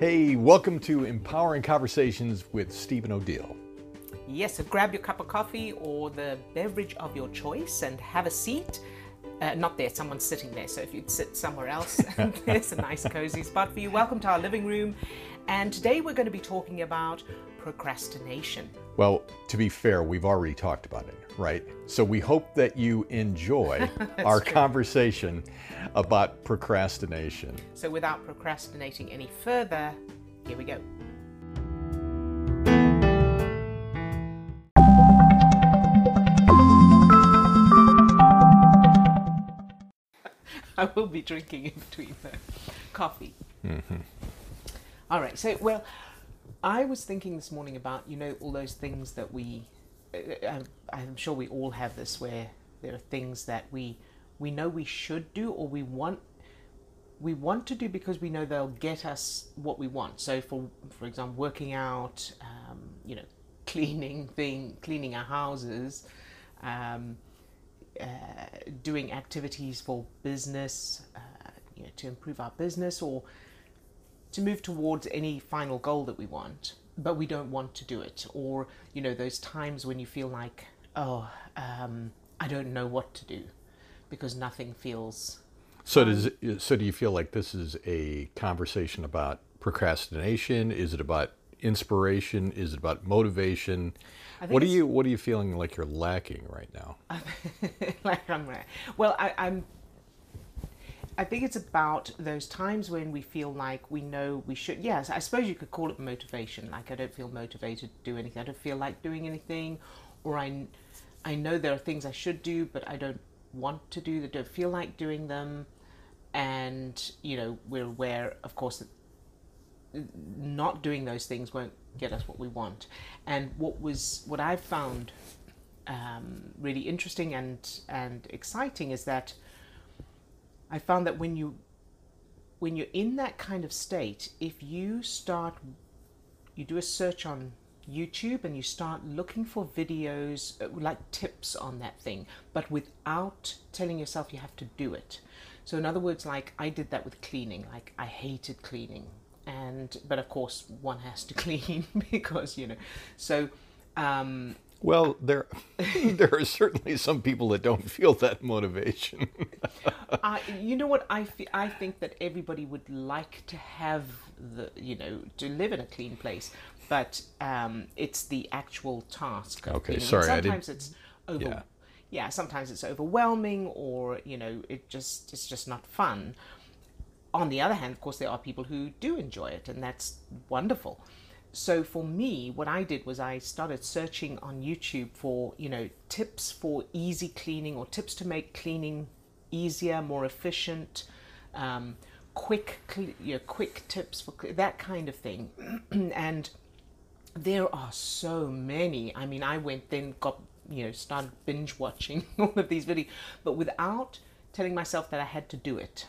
Hey, welcome to Empowering Conversations with Steve and Odille. Yes, so grab your cup of coffee or the beverage of your choice and have a seat. Uh, not there, someone's sitting there. So if you'd sit somewhere else, there's a nice cozy spot for you. Welcome to our living room. And today we're going to be talking about procrastination. Well, to be fair, we've already talked about it, right? So we hope that you enjoy our true. conversation about procrastination. So without procrastinating any further, here we go. I will be drinking in between the coffee. Mm-hmm. All right. So, well, I was thinking this morning about you know all those things that we. I'm, I'm sure we all have this where there are things that we we know we should do or we want we want to do because we know they'll get us what we want. So, for for example, working out, um, you know, cleaning thing, cleaning our houses, um, uh, doing activities for business, uh, you know, to improve our business or to move towards any final goal that we want, but we don't want to do it. Or you know, those times when you feel like, oh, um, I don't know what to do because nothing feels So does it, so do you feel like this is a conversation about procrastination? Is it about inspiration? Is it about motivation? What are you what are you feeling like you're lacking right now? like I'm. Well, I, I'm. I think it's about those times when we feel like we know we should. Yes, I suppose you could call it motivation. Like I don't feel motivated to do anything. I don't feel like doing anything, or I, I know there are things I should do, but I don't want to do. That don't feel like doing them, and you know we're aware, of course, that not doing those things won't get us what we want. And what was what I've found um, really interesting and and exciting is that I found that when you when you're in that kind of state, if you start you do a search on YouTube and you start looking for videos uh, like tips on that thing, but without telling yourself you have to do it. So in other words, like I did that with cleaning. Like I hated cleaning, and but of course one has to clean because you know. So um, Well, there there are certainly some people that don't feel that motivation. I, you know what I, fe- I think that everybody would like to have the you know to live in a clean place but um, it's the actual task Okay, cleaning. Sorry, sometimes it's over Yeah. yeah. sometimes it's overwhelming or you know it just it's just not fun on the other hand of course there are people who do enjoy it and that's wonderful so for me what i did was i started searching on youtube for you know tips for easy cleaning or tips to make cleaning easier more efficient um, quick you know, quick tips for that kind of thing and there are so many. I mean, I went then got you know started binge watching all of these videos, but without telling myself that I had to do it.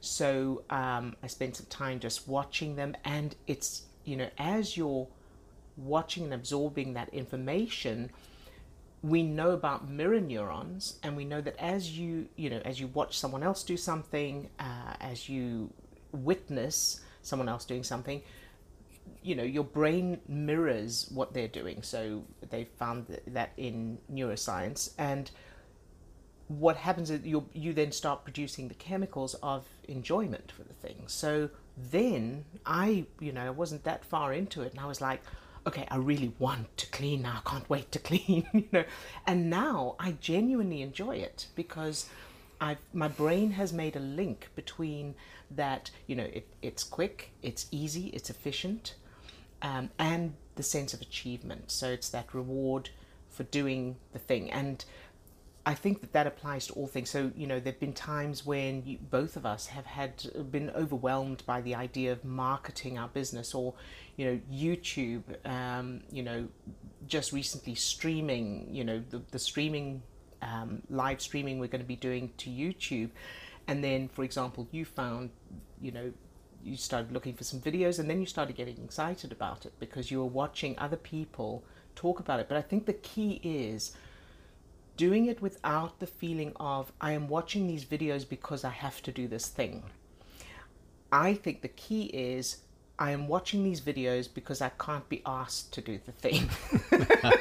So um, I spent some time just watching them, and it's you know as you're watching and absorbing that information, we know about mirror neurons, and we know that as you you know as you watch someone else do something, uh, as you witness someone else doing something, you know your brain mirrors what they're doing. So they found that in neuroscience and what happens is you you then start producing the chemicals of enjoyment for the thing. So then i you know wasn't that far into it and i was like okay i really want to clean now i can't wait to clean you know and now i genuinely enjoy it because I've, my brain has made a link between that, you know, it, it's quick, it's easy, it's efficient, um, and the sense of achievement. So it's that reward for doing the thing. And I think that that applies to all things. So, you know, there have been times when you, both of us have had been overwhelmed by the idea of marketing our business or, you know, YouTube, um, you know, just recently streaming, you know, the, the streaming um, live streaming we're going to be doing to YouTube. And then, for example, you found, you know, you started looking for some videos and then you started getting excited about it because you were watching other people talk about it. But I think the key is doing it without the feeling of, I am watching these videos because I have to do this thing. I think the key is I am watching these videos because I can't be asked to do the thing.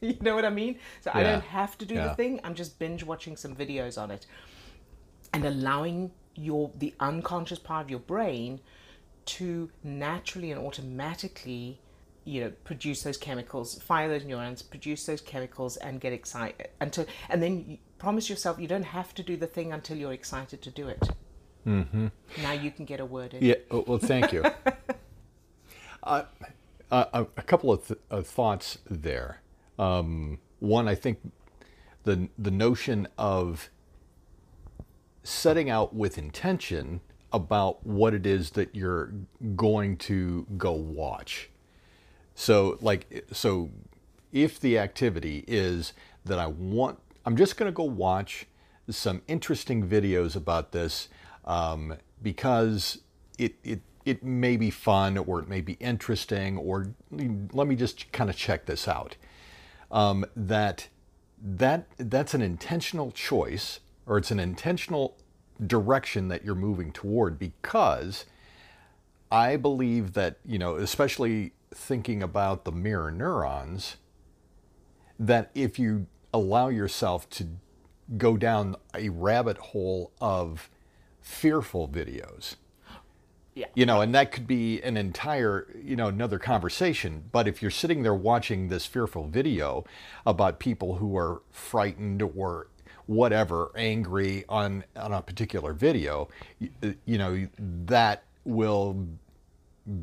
you know what I mean? So I don't have to do Yeah. the thing. I'm just binge watching some videos on it and allowing your the unconscious part of your brain to naturally and automatically you know produce those chemicals fire those neurons produce those chemicals and get excited until and then you promise yourself you don't have to do the thing until you're excited to do it mm-hmm. now you can get a word in Yeah. Well, thank you. uh, uh, a couple of th- uh, thoughts there. Um, one, I think the the notion of setting out with intention about what it is that you're going to go watch. So, like, so if the activity is that I want, I'm just going to go watch some interesting videos about this um, because it, it, it may be fun or it may be interesting or let me just kind of check this out. Um, that that that's an intentional choice or it's an intentional direction that you're moving toward because I believe that, you know, especially thinking about the mirror neurons, that if you allow yourself to go down a rabbit hole of fearful videos, yeah you know, and that could be an entire, you know, another conversation. But if you're sitting there watching this fearful video about people who are frightened or whatever, angry on on a particular video, you, you know, that will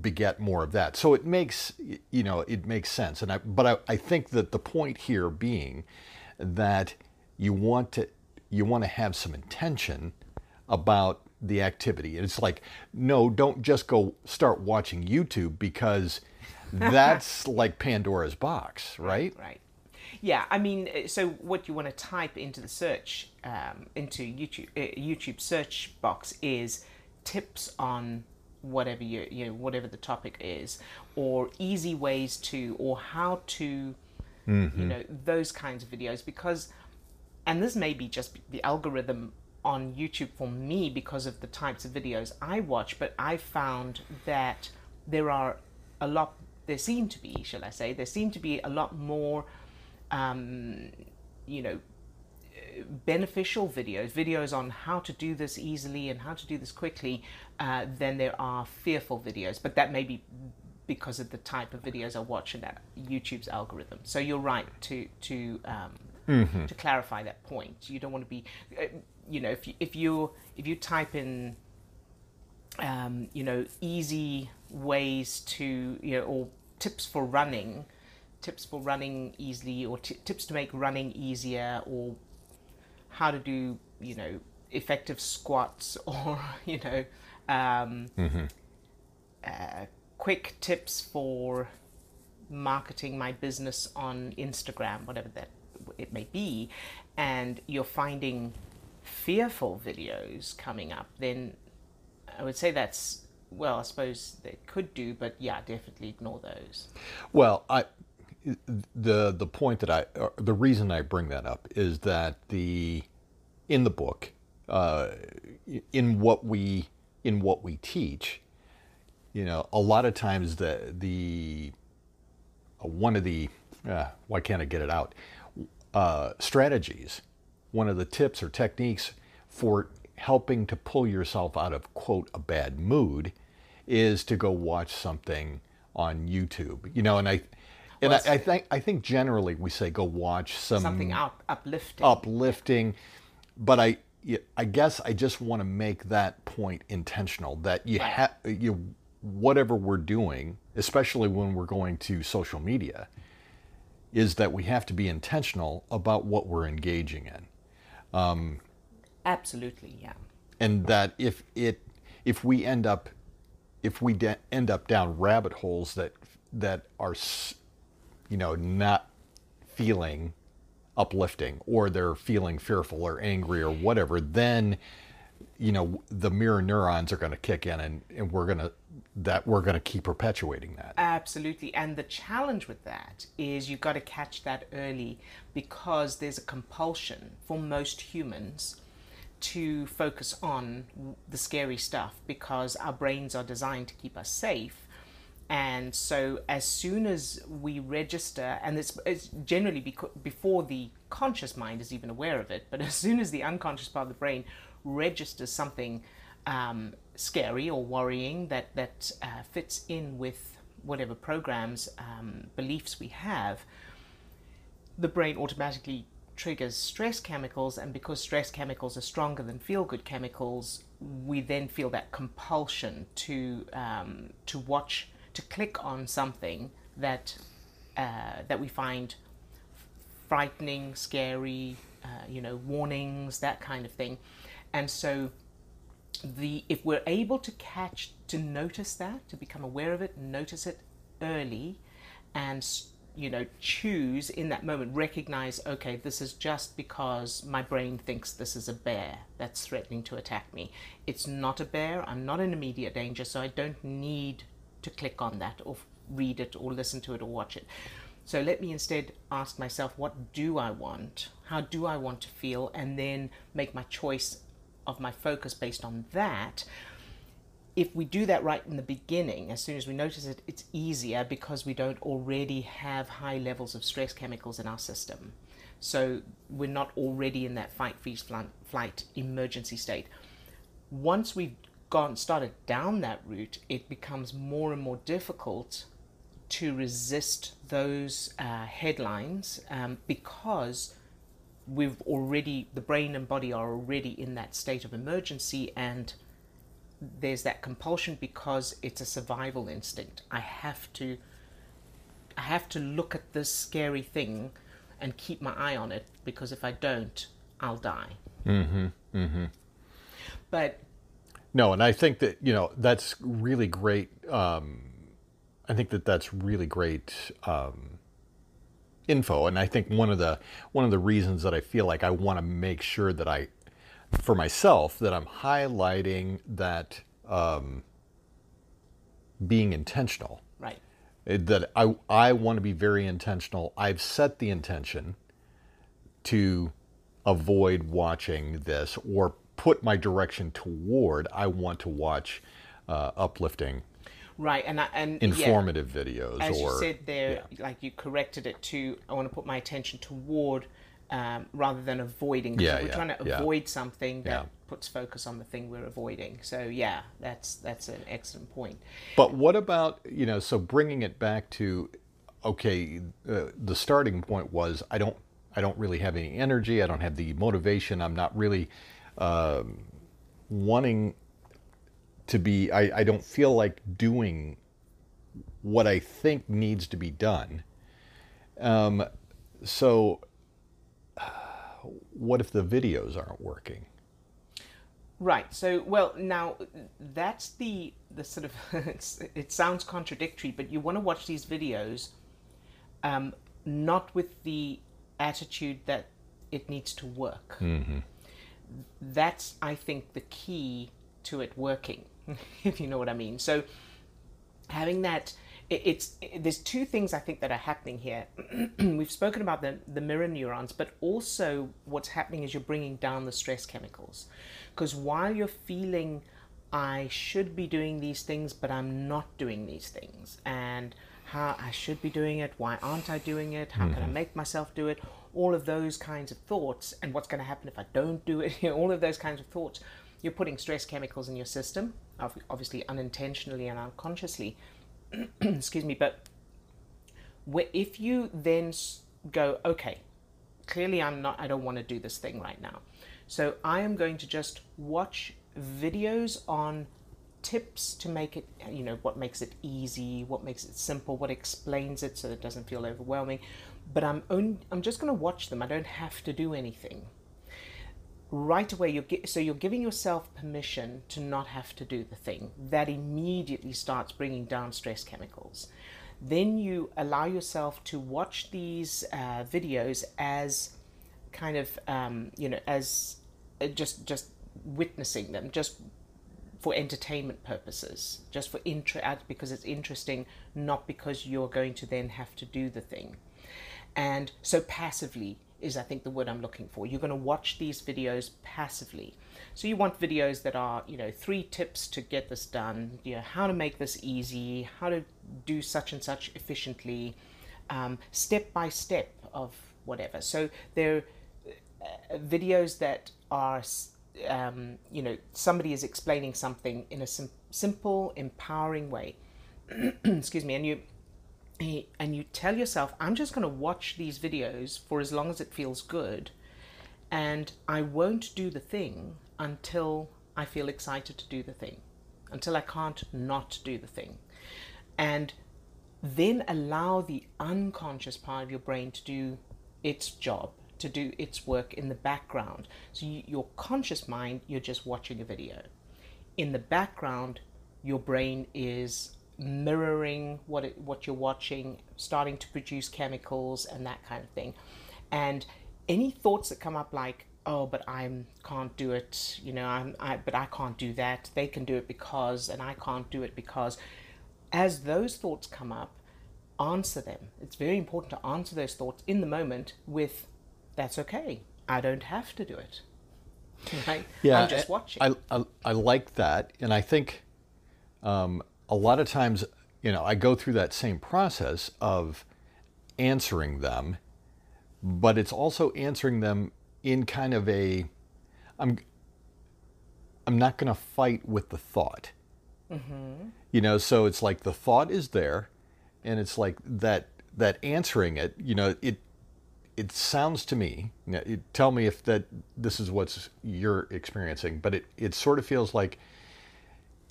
beget more of that. So it makes, you know, it makes sense. And I, but I, I think that the point here being that you want to, you want to have some intention about the activity. And it's like, no, don't just go start watching YouTube because that's like Pandora's box, right? Right. Yeah, I mean, uh, so what you want to type into the search, um, into YouTube, uh, YouTube search box is tips on whatever you, you know, whatever the topic is, or easy ways to, or how to, you know, those kinds of videos. Because, and this may be just the algorithm on YouTube for me because of the types of videos I watch, but I found that there are a lot, there seem to be, shall I say, there seem to be a lot more um, you know, beneficial videos, videos on how to do this easily and how to do this quickly, uh, than there are fearful videos. But that may be because of the type of videos I watch and that YouTube's algorithm. So you're right to to um, to clarify that point. You don't want to be, uh, you know, if you if you if you type in um, you know, easy ways to, you know, or tips for running, tips for running easily, or t- tips to make running easier, or how to do, you know, effective squats, or, you know, um, uh, quick tips for marketing my business on Instagram, whatever that it may be, and you're finding fearful videos coming up, then I would say that's well, I suppose they could do, but yeah, definitely ignore those. Well, I the the point that I the reason I bring that up is that the in the book uh, in what we in what we teach, you know, a lot of times the the uh, one of the uh, why can't I get it out uh, strategies, one of the tips or techniques for helping to pull yourself out of quote a bad mood is to go watch something on YouTube. You know, and I and I, I think I think generally we say go watch some Something out uplifting. uplifting, but I I guess I just want to make that point intentional that you Right. have you whatever we're doing, especially when we're going to social media, is that we have to be intentional about what we're engaging in. Um, Absolutely, yeah. and that if it if we end up if we de- end up down rabbit holes that that are s- you know not feeling uplifting or they're feeling fearful or angry or whatever then you know the mirror neurons are going to kick in and, and we're going to that we're going to keep perpetuating that Absolutely. And the challenge with that is you've got to catch that early because there's a compulsion for most humans to focus on the scary stuff because our brains are designed to keep us safe. And so, as soon as we register, and it's, it's generally before the conscious mind is even aware of it, but as soon as the unconscious part of the brain registers something um, scary or worrying that that uh, fits in with whatever programs, um, beliefs we have, the brain automatically triggers stress chemicals, and because stress chemicals are stronger than feel good chemicals, we then feel that compulsion to um, to watch, to click on something that uh, that we find frightening, scary, uh, you know, warnings, that kind of thing, and so the if we're able to catch to notice that to become aware of it notice it early and you know choose in that moment recognize okay this is just because my brain thinks this is a bear that's threatening to attack me. It's not a bear. I'm not in immediate danger so i don't need to click on that or read it or listen to it or watch it so let me instead ask myself what do i want how do i want to feel and then make my choice of my focus based on that, if we do that right in the beginning, as soon as we notice it, it's easier because we don't already have high levels of stress chemicals in our system. So we're not already in that fight, freeze, flight emergency state. Once we've gone started down that route, it becomes more and more difficult to resist those uh, headlines um, because we've already the brain and body are already in that state of emergency and there's that compulsion because it's a survival instinct. I have to i have to look at this scary thing and keep my eye on it because if i don't i'll die. Mm-hmm mm-hmm. But no and i think that you know that's really great um i think that that's really great um info. And i think one of the one of the reasons that i feel like i want to make sure that i for myself that i'm highlighting that um, being intentional. Right. That i i want to be very intentional. I've set the intention to avoid watching this or put my direction toward i want to watch uh, uplifting Right, and I, and informative yeah, videos. As or, you said there, yeah. like you corrected it to, I want to put my attention toward um, rather than avoiding. Yeah, we're trying to avoid something that puts focus on the thing we're avoiding. So yeah, that's that's an excellent point. But what about you know? So bringing it back to, okay, uh, the starting point was I don't I don't really have any energy. I don't have the motivation. I'm not really um, wanting to be I, I don't feel like doing what I think needs to be done. Um, so what if the videos aren't working? Right. So, well, now that's the the sort of it sounds contradictory, but you want to watch these videos, um, not with the attitude that it needs to work. Mm-hmm. That's, I think, the key to it working. if you know what I mean. So having that it, it's it, there's two things I think that are happening here. We've spoken about the the mirror neurons, but also what's happening is you're bringing down the stress chemicals, because while you're feeling I should be doing these things, but I'm not doing these things, and how I should be doing it, why aren't I doing it, how mm-hmm. can I mm-hmm. make myself do it, all of those kinds of thoughts, and what's going to happen if I don't do it, all of those kinds of thoughts, you're putting stress chemicals in your system, obviously unintentionally and unconsciously. Excuse me, but if you then go, okay, clearly I'm not, I don't want to do this thing right now. So I am going to just watch videos on tips to make it, you know, what makes it easy, what makes it simple, what explains it so it doesn't feel overwhelming. But I'm only, I'm just going to watch them. I don't have to do anything right away you're so you're giving yourself permission to not have to do the thing that immediately starts bringing down stress chemicals then you allow yourself to watch these uh, videos as kind of um, you know as uh, just just witnessing them just for entertainment purposes just for interest because it's interesting not because you're going to then have to do the thing and so passively is I think the word I'm looking for. You're going to watch these videos passively. So you want videos that are, you know, three tips to get this done, you know, how to make this easy, how to do such and such efficiently, um, step by step of whatever. So they're uh, videos that are, um, you know, somebody is explaining something in a sim- simple, empowering way. Excuse me, and you and you tell yourself, I'm just going to watch these videos for as long as it feels good, and I won't do the thing until I feel excited to do the thing, until I can't not do the thing. And then allow the unconscious part of your brain to do its job, to do its work in the background. So, you, your conscious mind, you're just watching a video. In the background, your brain is mirroring what it, what you're watching, starting to produce chemicals and that kind of thing. And any thoughts that come up like, oh, but I can't do it, you know, I'm, I, but I can't do that. They can do it because, and I can't do it because. As those thoughts come up, answer them. It's very important to answer those thoughts in the moment with, that's okay. I don't have to do it. Right? Yeah, I'm just watching. I, I, I like that. And I think um, a lot of times, you know, I go through that same process of answering them, but it's also answering them in kind of a, I'm, I'm not going to fight with the thought. Mm-hmm. You know, so it's like the thought is there, and it's like that that answering it. You know, it it sounds to me. You know, tell me if that this is what's you're experiencing, but it it sort of feels like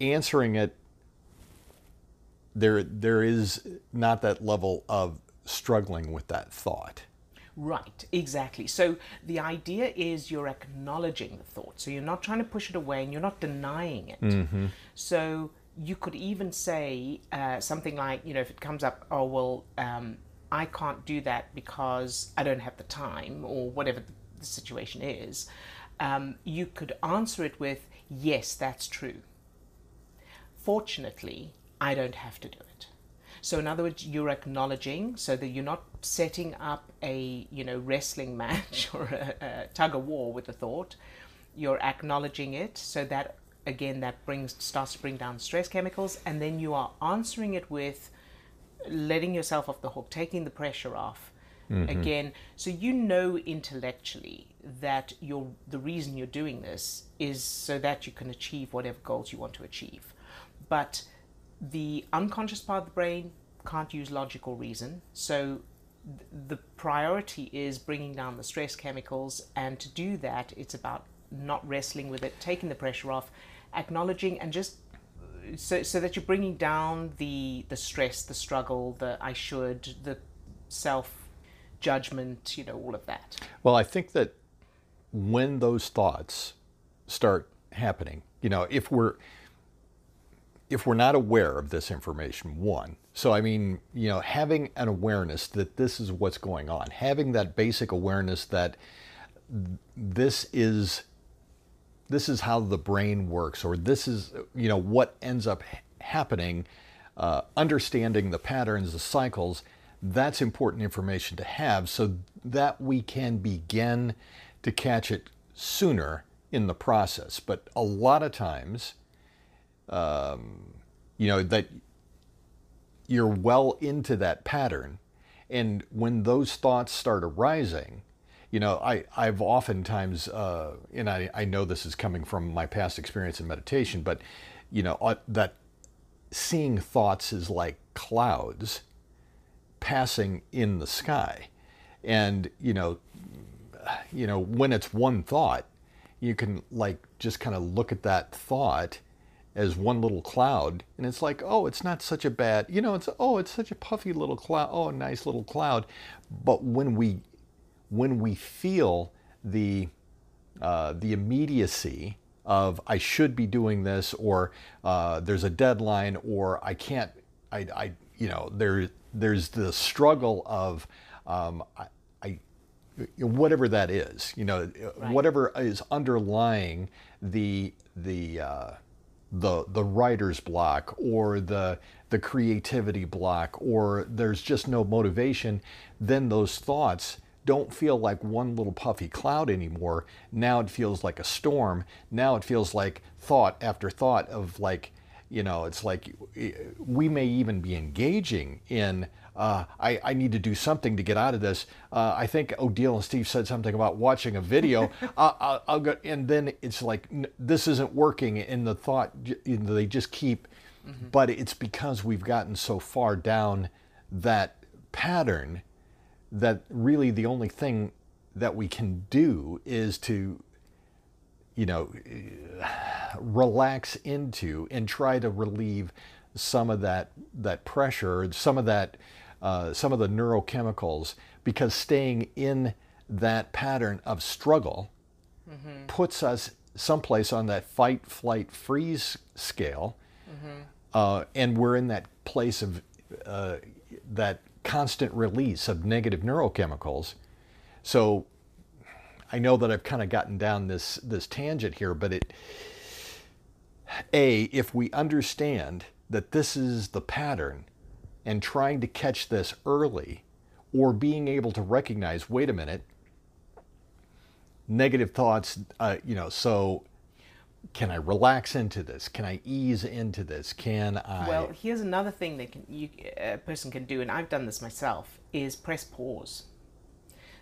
answering it there there is not that level of struggling with that thought. Right, exactly. So the idea is you're acknowledging the thought. So you're not trying to push it away and you're not denying it. Mm-hmm. So you could even say uh, something like, you know, if it comes up, oh, well, um, I can't do that because I don't have the time or whatever the situation is. Um, you could answer it with, yes, that's true. Fortunately, I don't have to do it. So in other words, you're acknowledging so that you're not setting up a you know wrestling match or a, a tug of war with the thought. You're acknowledging it so that again that brings starts to bring down stress chemicals, and then you are answering it with letting yourself off the hook, taking the pressure off. Mm-hmm. Again, so you know intellectually that you're, the reason you're doing this is so that you can achieve whatever goals you want to achieve. But the unconscious part of the brain can't use logical reason. So th- the priority is bringing down the stress chemicals. And to do that, it's about not wrestling with it, taking the pressure off, acknowledging, and just so, so that you're bringing down the, the stress, the struggle, the I should, the self judgment, you know, all of that. Well, I think that when those thoughts start happening, you know, if we're if we're not aware of this information, one. So, I mean, you know, having an awareness that this is what's going on, having that basic awareness that this is this is how the brain works, or this is you know what ends up happening. Uh, understanding the patterns, the cycles, that's important information to have so that we can begin to catch it sooner in the process. But a lot of times, um, you know, that you're well into that pattern. And when those thoughts start arising, you know, I, I've oftentimes, uh, and I, I know this is coming from my past experience in meditation, but, you know, uh, that seeing thoughts is like clouds passing in the sky. And, you know, you know, when it's one thought, you can like just kind of look at that thought as one little cloud and it's like oh it's not such a bad you know it's oh it's such a puffy little cloud oh nice little cloud but when we when we feel the uh, the immediacy of I should be doing this or uh, there's a deadline or I can't I, I you know there there's the struggle of um, I, I whatever that is you know right. whatever is underlying the the uh, the the writer's block or the the creativity block or there's just no motivation, then those thoughts don't feel like one little puffy cloud anymore. Now it feels like a storm. Now it feels like thought after thought of like, you know, it's like we may even be engaging in. Uh, I, I, need to do something to get out of this. Uh, I think Odille and Steve said something about watching a video. uh, I'll, I'll, go, and then it's like this isn't working, and the thought you know, they just keep. Mm-hmm. But it's because we've gotten so far down that pattern that really the only thing that we can do is to you know relax into and try to relieve some of that that pressure some of that uh, some of the neurochemicals because staying in that pattern of struggle mm-hmm. puts us someplace on that fight flight freeze scale mm-hmm. uh, and we're in that place of uh, that constant release of negative neurochemicals. So I know that I've kind of gotten down this this tangent here, but it a if we understand that this is the pattern and trying to catch this early or being able to recognize wait a minute negative thoughts uh, you know so can I relax into this? Can I ease into this? Can I? Well, here's another thing that can, you, a person can do, and I've done this myself, is press pause.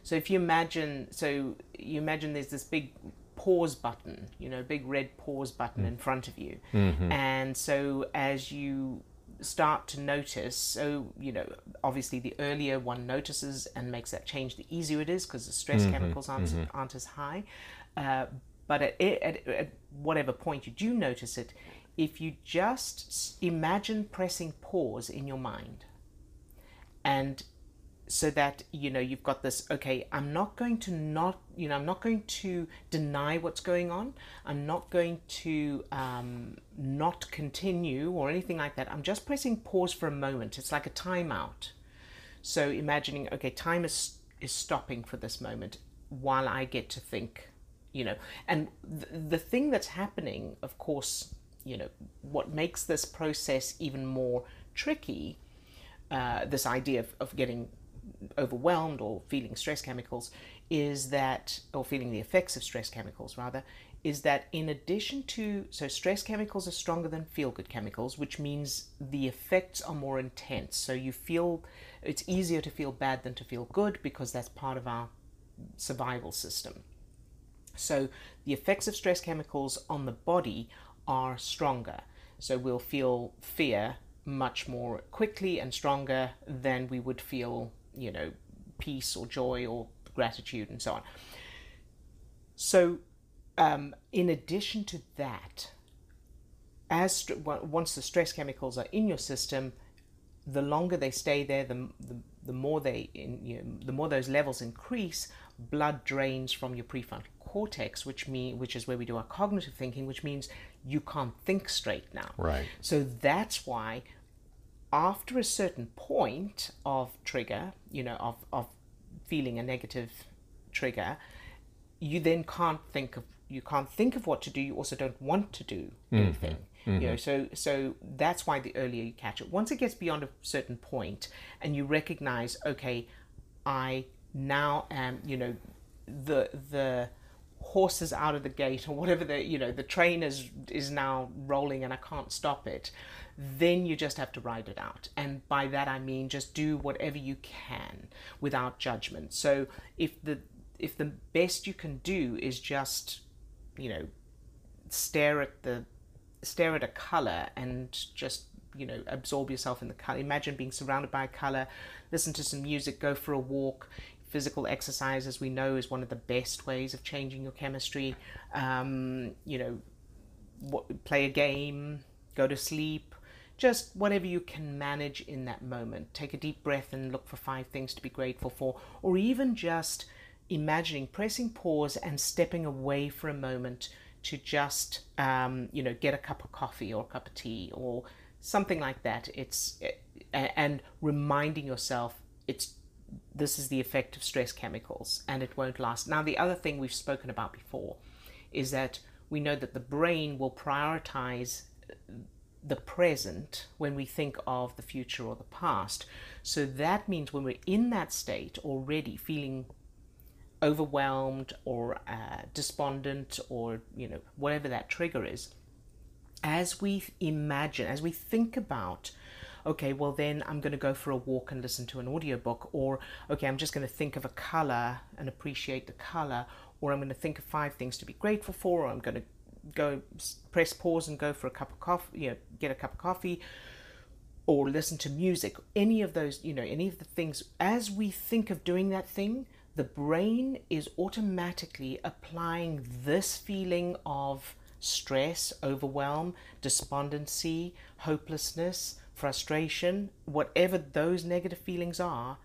So if you imagine, so you imagine there's this big pause button, you know, big red pause button mm. in front of you, mm-hmm. and so as you start to notice, so you know, obviously the earlier one notices and makes that change, the easier it is because the stress mm-hmm. chemicals aren't mm-hmm. aren't as high. Uh, but at, at, at whatever point you do notice it, if you just imagine pressing pause in your mind. And so that you know you've got this okay i'm not going to not you know i'm not going to deny what's going on. I'm not going to um, not continue or anything like that. I'm just pressing pause for a moment. It's like a timeout so imagining okay time is is stopping for this moment while i get to think you know and th- the thing that's happening of course you know what makes this process even more tricky uh, this idea of, of getting overwhelmed or feeling stress chemicals is that or feeling the effects of stress chemicals rather is that in addition to so stress chemicals are stronger than feel good chemicals which means the effects are more intense. So you feel it's easier to feel bad than to feel good because that's part of our survival system so the effects of stress chemicals on the body are stronger. So we'll feel fear much more quickly and stronger than we would feel, you know, peace or joy or gratitude and so on. So, um, in addition to that, as once the stress chemicals are in your system, the longer they stay there, the, the, the more they in, you know, the more those levels increase, blood drains from your prefrontal cortex, which mean which is where we do our cognitive thinking, which means you can't think straight now. Right. So that's why after a certain point of trigger, you know, of, of feeling a negative trigger, you then can't think of you can't think of what to do. You also don't want to do mm-hmm. anything. Mm-hmm. You know, so so that's why the earlier you catch it. Once it gets beyond a certain point, and you recognize, okay, I now am, you know, the the horses out of the gate or whatever the you know the train is is now rolling and I can't stop it then you just have to ride it out. And by that I mean just do whatever you can without judgment. So if the if the best you can do is just you know stare at the stare at a color and just you know absorb yourself in the color. Imagine being surrounded by a color listen to some music go for a walk physical exercise, as we know, is one of the best ways of changing your chemistry. Um, you know, what, play a game, go to sleep, just whatever you can manage in that moment. Take a deep breath and look for five things to be grateful for, or even just imagining pressing pause and stepping away for a moment to just um, you know get a cup of coffee or a cup of tea or something like that. It's and reminding yourself it's this is the effect of stress chemicals and it won't last. Now, the other thing we've spoken about before is that we know that the brain will prioritize the present when we think of the future or the past. So that means when we're in that state already feeling overwhelmed or uh, despondent or you know whatever that trigger is as we imagine as we think about okay well then i'm going to go for a walk and listen to an audiobook or okay i'm just going to think of a color and appreciate the color or i'm going to think of five things to be grateful for or i'm going to go press pause and go for a cup of coffee you know get a cup of coffee or listen to music. Any of those you know any of the things as we think of doing that thing the brain is automatically applying this feeling of stress, overwhelm, despondency, hopelessness, frustration, whatever those negative feelings are,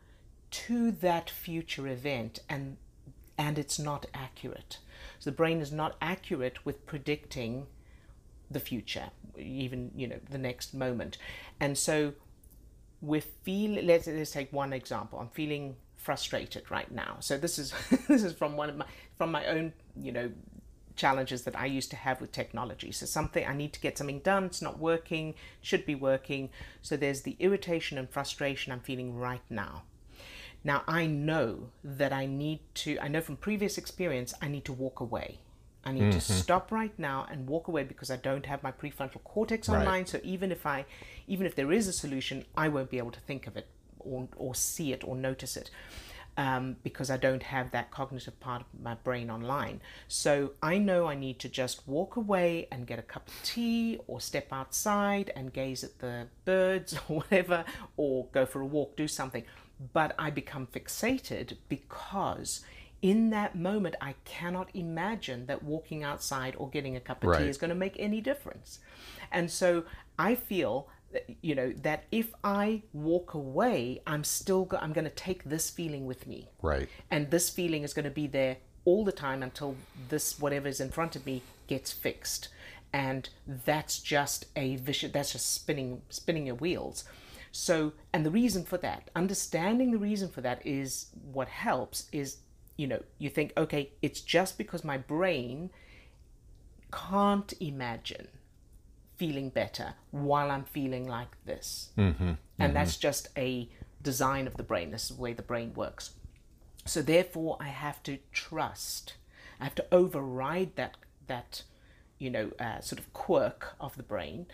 to that future event and and it's not accurate. So the brain is not accurate with predicting the future, even you know the next moment. And so we feel let's, let's take one example. I'm feeling frustrated right now. So this is this is from one of my from my own you know challenges that I used to have with technology. So something I need to get something done, it's not working, should be working. So there's the irritation and frustration I'm feeling right now. Now I know that I need to I know from previous experience I need to walk away. I need mm-hmm. to stop right now and walk away because I don't have my prefrontal cortex online. Right. So even if I even if there is a solution, I won't be able to think of it or, or see it or notice it. Um, because I don't have that cognitive part of my brain online. So I know I need to just walk away and get a cup of tea or step outside and gaze at the birds or whatever, or go for a walk, do something. But I become fixated because in that moment I cannot imagine that walking outside or getting a cup of right. tea is going to make any difference. And so I feel you know that if i walk away i'm still go- i'm going to take this feeling with me. Right. And this feeling is going to be there all the time until this whatever is in front of me gets fixed. And that's just a vicious that's just spinning spinning your wheels. So and the reason for that understanding the reason for that is what helps is you know you think okay it's just because my brain can't imagine feeling better while I'm feeling like this. Mm-hmm, and mm-hmm. that's just a design of the brain. This is the way the brain works. So therefore, I have to trust. I have to override that that you know uh, sort of quirk of the brain,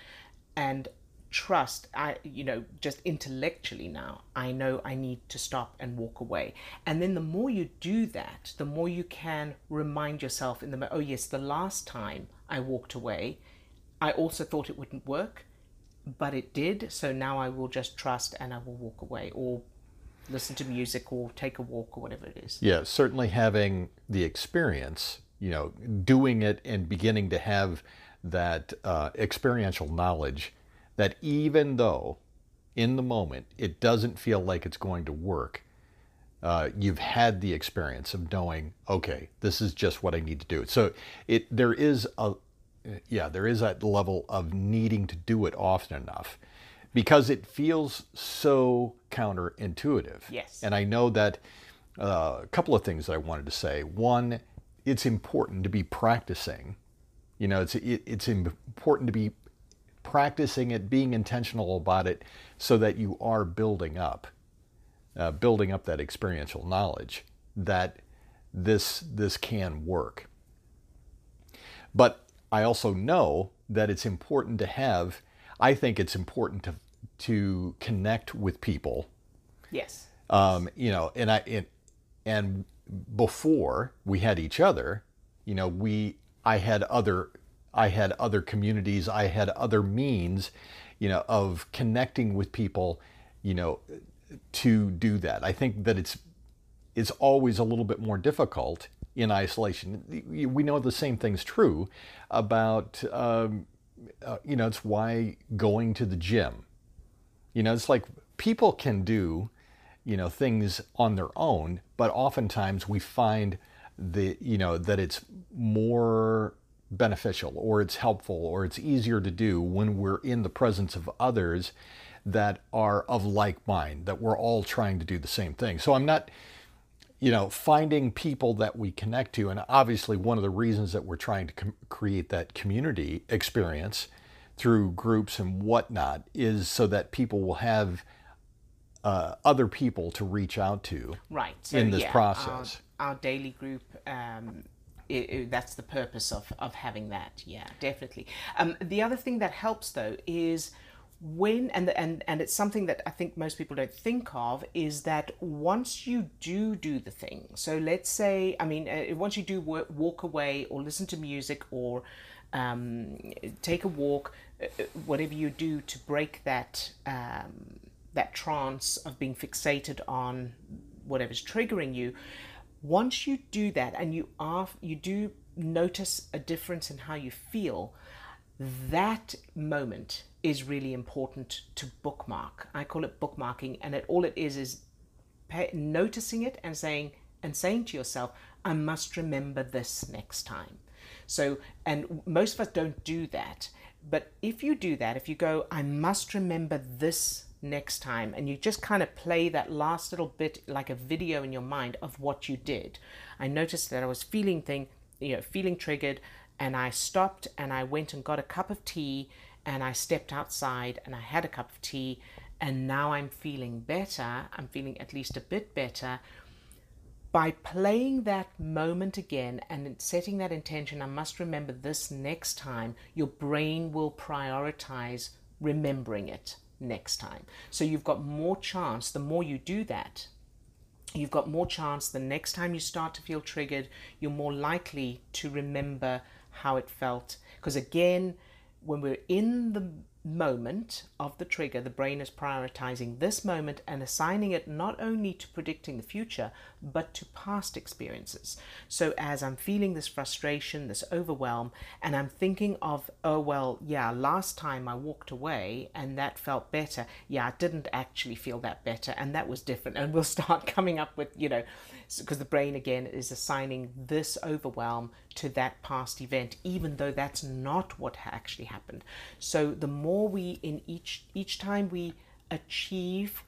and trust. I you know just intellectually now I know I need to stop and walk away. And then the more you do that, the more you can remind yourself in the oh yes, the last time I walked away I also thought it wouldn't work, but it did. So now I will just trust and I will walk away or listen to music or take a walk or whatever it is. Yeah, certainly having the experience, you know, doing it and beginning to have that uh, experiential knowledge that even though in the moment it doesn't feel like it's going to work, uh, you've had the experience of knowing, okay, this is just what I need to do. So it there is a, yeah, there is that level of needing to do it often enough because it feels so counterintuitive. Yes. And I know that uh, a couple of things that I wanted to say. One, it's important to be practicing. You know, it's it, it's important to be practicing it, being intentional about it, so that you are building up, uh, building up that experiential knowledge that this this can work. But I also know that it's important to have, I think it's important to, to connect with people. Yes. Um, you know, and I, and, and before we had each other, you know, we, I had other, I had other communities, I had other means, you know, of connecting with people, you know, to do that. I think that it's, it's always a little bit more difficult in isolation. We know the same thing's true about, um, uh, you know, it's why going to the gym. You know, it's like people can do, you know, things on their own, but oftentimes we find the, you know, that it's more beneficial or it's helpful or it's easier to do when we're in the presence of others that are of like mind, that we're all trying to do the same thing. So I'm not you know, finding people that we connect to. And obviously, one of the reasons that we're trying to com- create that community experience through groups and whatnot is so that people will have uh, other people to reach out to right so, in this yeah, process. Our, our daily group. Um, it, it, that's the purpose of, of having that. Yeah, definitely. Um, the other thing that helps though is when and and and it's something that I think most people don't think of is that once you do do the thing. So let's say, I mean, uh, once you do work, walk away or listen to music or um, take a walk, uh, uh, whatever you do to break that um, that trance of being fixated on whatever's triggering you. Once you do that and you are you do notice a difference in how you feel, that moment is really important to bookmark. I call it bookmarking, and it, all it is is noticing it and saying and saying to yourself, "I must remember this next time." So, and most of us don't do that. But if you do that, if you go, "I must remember this next time," and you just kind of play that last little bit like a video in your mind of what you did, I noticed that I was feeling thing, you know, feeling triggered, and I stopped and I went and got a cup of tea and I stepped outside and I had a cup of tea and now I'm feeling better. I'm feeling at least a bit better. By playing that moment again and setting that intention, I must remember this next time, your brain will prioritize remembering it next time. So you've got more chance, the more you do that, you've got more chance the next time you start to feel triggered, you're more likely to remember how it felt. Because again, when we're in the moment of the trigger, the brain is prioritizing this moment and assigning it not only to predicting the future, but to past experiences. So as I'm feeling this frustration, this overwhelm, and I'm thinking of, oh, well, yeah, last time I walked away and that felt better. Yeah, I didn't actually feel that better and that was different. And we'll start coming up with, you know, because the brain again is assigning this overwhelm to that past event even though that's not what actually happened so the more we in each each time we achieve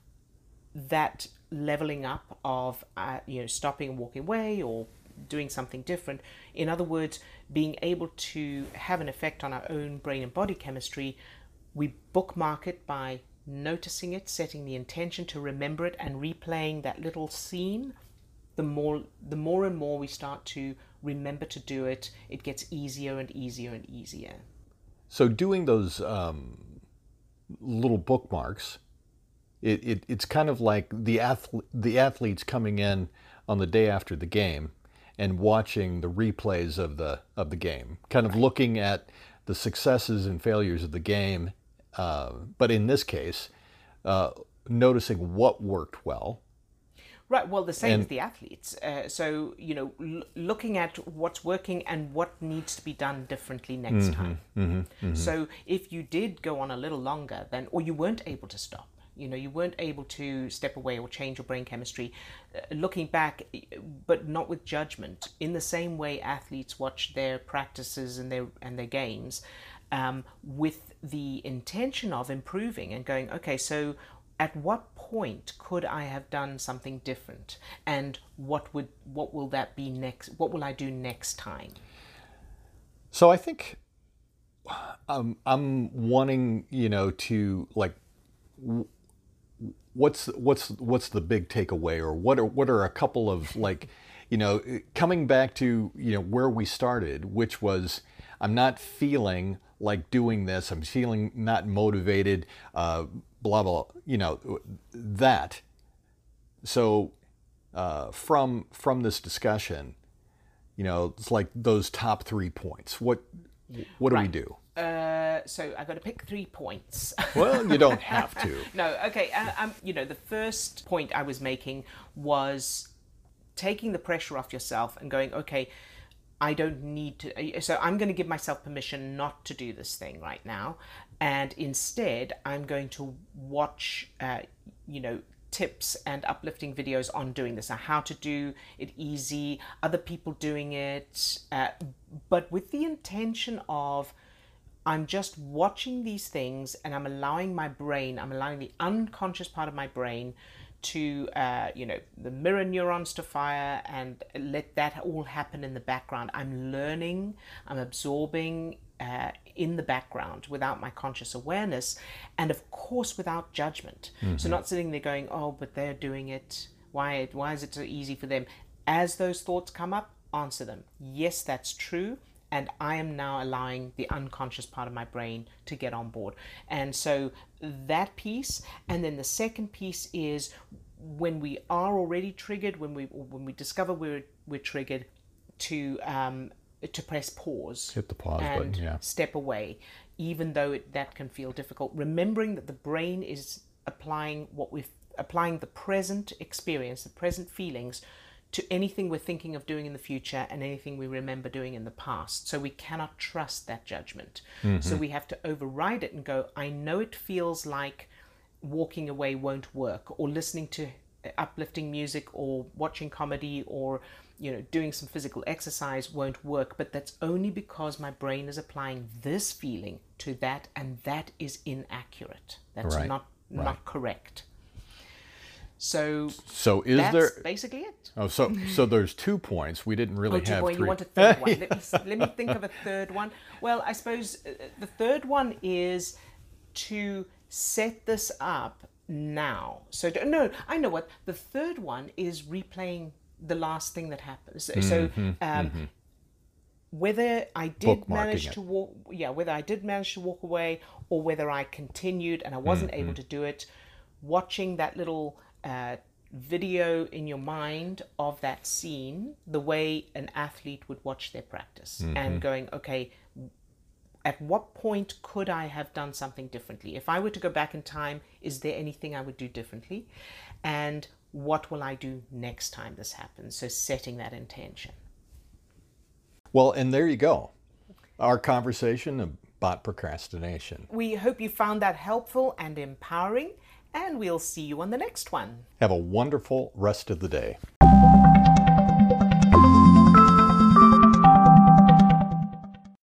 that leveling up of uh, you know stopping and walking away or doing something different in other words being able to have an effect on our own brain and body chemistry we bookmark it by noticing it setting the intention to remember it and replaying that little scene the more the more and more we start to remember to do it, it gets easier and easier and easier. So doing those um, little bookmarks, it, it, it's kind of like the athlete, the athletes coming in on the day after the game and watching the replays of the of the game, kind of looking at the successes and failures of the game, uh, but in this case, uh, noticing what worked well Right. Well, the same and, as the athletes. Uh, so you know, l- looking at what's working and what needs to be done differently next mm-hmm, time. Mm-hmm, mm-hmm. So if you did go on a little longer, then or you weren't able to stop, you know, you weren't able to step away or change your brain chemistry. Uh, looking back, but not with judgment. In the same way, athletes watch their practices and their and their games. Um, with the intention of improving and going, okay, so at what point could I have done something different? And what would what will that be next? What will I do next time? So I think um, I'm wanting you know to like what's what's what's the big takeaway or what are what are a couple of like you know coming back to you know where we started which was I'm not feeling like doing this I'm feeling not motivated uh, blah blah you know that so uh, from from this discussion you know it's like those top three points what what do right. we do uh, so I've got to pick three points. well, you don't have to. no, okay. Uh, um, you know, the first point I was making was taking the pressure off yourself and going, okay, I don't need to. So I'm going to give myself permission not to do this thing right now and instead I'm going to watch, uh, you know, tips and uplifting videos on doing this, how to do it easy, other people doing it, uh, but with the intention of I'm just watching these things and I'm allowing my brain, I'm allowing the unconscious part of my brain to, uh, you know, the mirror neurons to fire and let that all happen in the background. I'm learning, I'm absorbing uh, in the background without my conscious awareness, and of course without judgment. So not sitting there going, "Oh, but they're doing it. Why? Why is it so easy for them?" As those thoughts come up, answer them. Yes, that's true. And I am now allowing the unconscious part of my brain to get on board. And so that piece, and then the second piece is when we are already triggered, when we when we discover we're we're triggered, to um, to press pause, Hit the pause button, yeah. step away, even though it, that can feel difficult. Remembering that the brain is applying what we've applying the present experience, the present feelings, to anything we're thinking of doing in the future and anything we remember doing in the past. So we cannot trust that judgment. So mm-hmm. we have to override it and go, I know it feels like walking away won't work, or listening to uplifting music, or watching comedy, or you know, doing some physical exercise won't work, but that's only because my brain is applying this feeling to that, and that is inaccurate. That's Right, not right. not correct. So So is that's there? basically it. Oh, so so there's two points. We didn't really Oh, have boy, three. you want a third one? Let me let me think of a third one. Well, I suppose uh, the third one is to set this up now. So no, I know what the third one is. Replaying the last thing that happened. So, so um, whether I did manage Mm-hmm, to walk, yeah, whether I did manage to walk away or whether I continued and I wasn't Mm-hmm. able to do it, watching that little uh, video in your mind of that scene, the way an athlete would watch their practice, Mm-hmm. and going, okay, at what point could I have done something differently? If I were to go back in time, is there anything I would do differently? And what will I do next time this happens? So setting that intention. Well, and there you go. Our conversation about procrastination. We hope you found that helpful and empowering, and we'll see you on the next one. Have a wonderful rest of the day.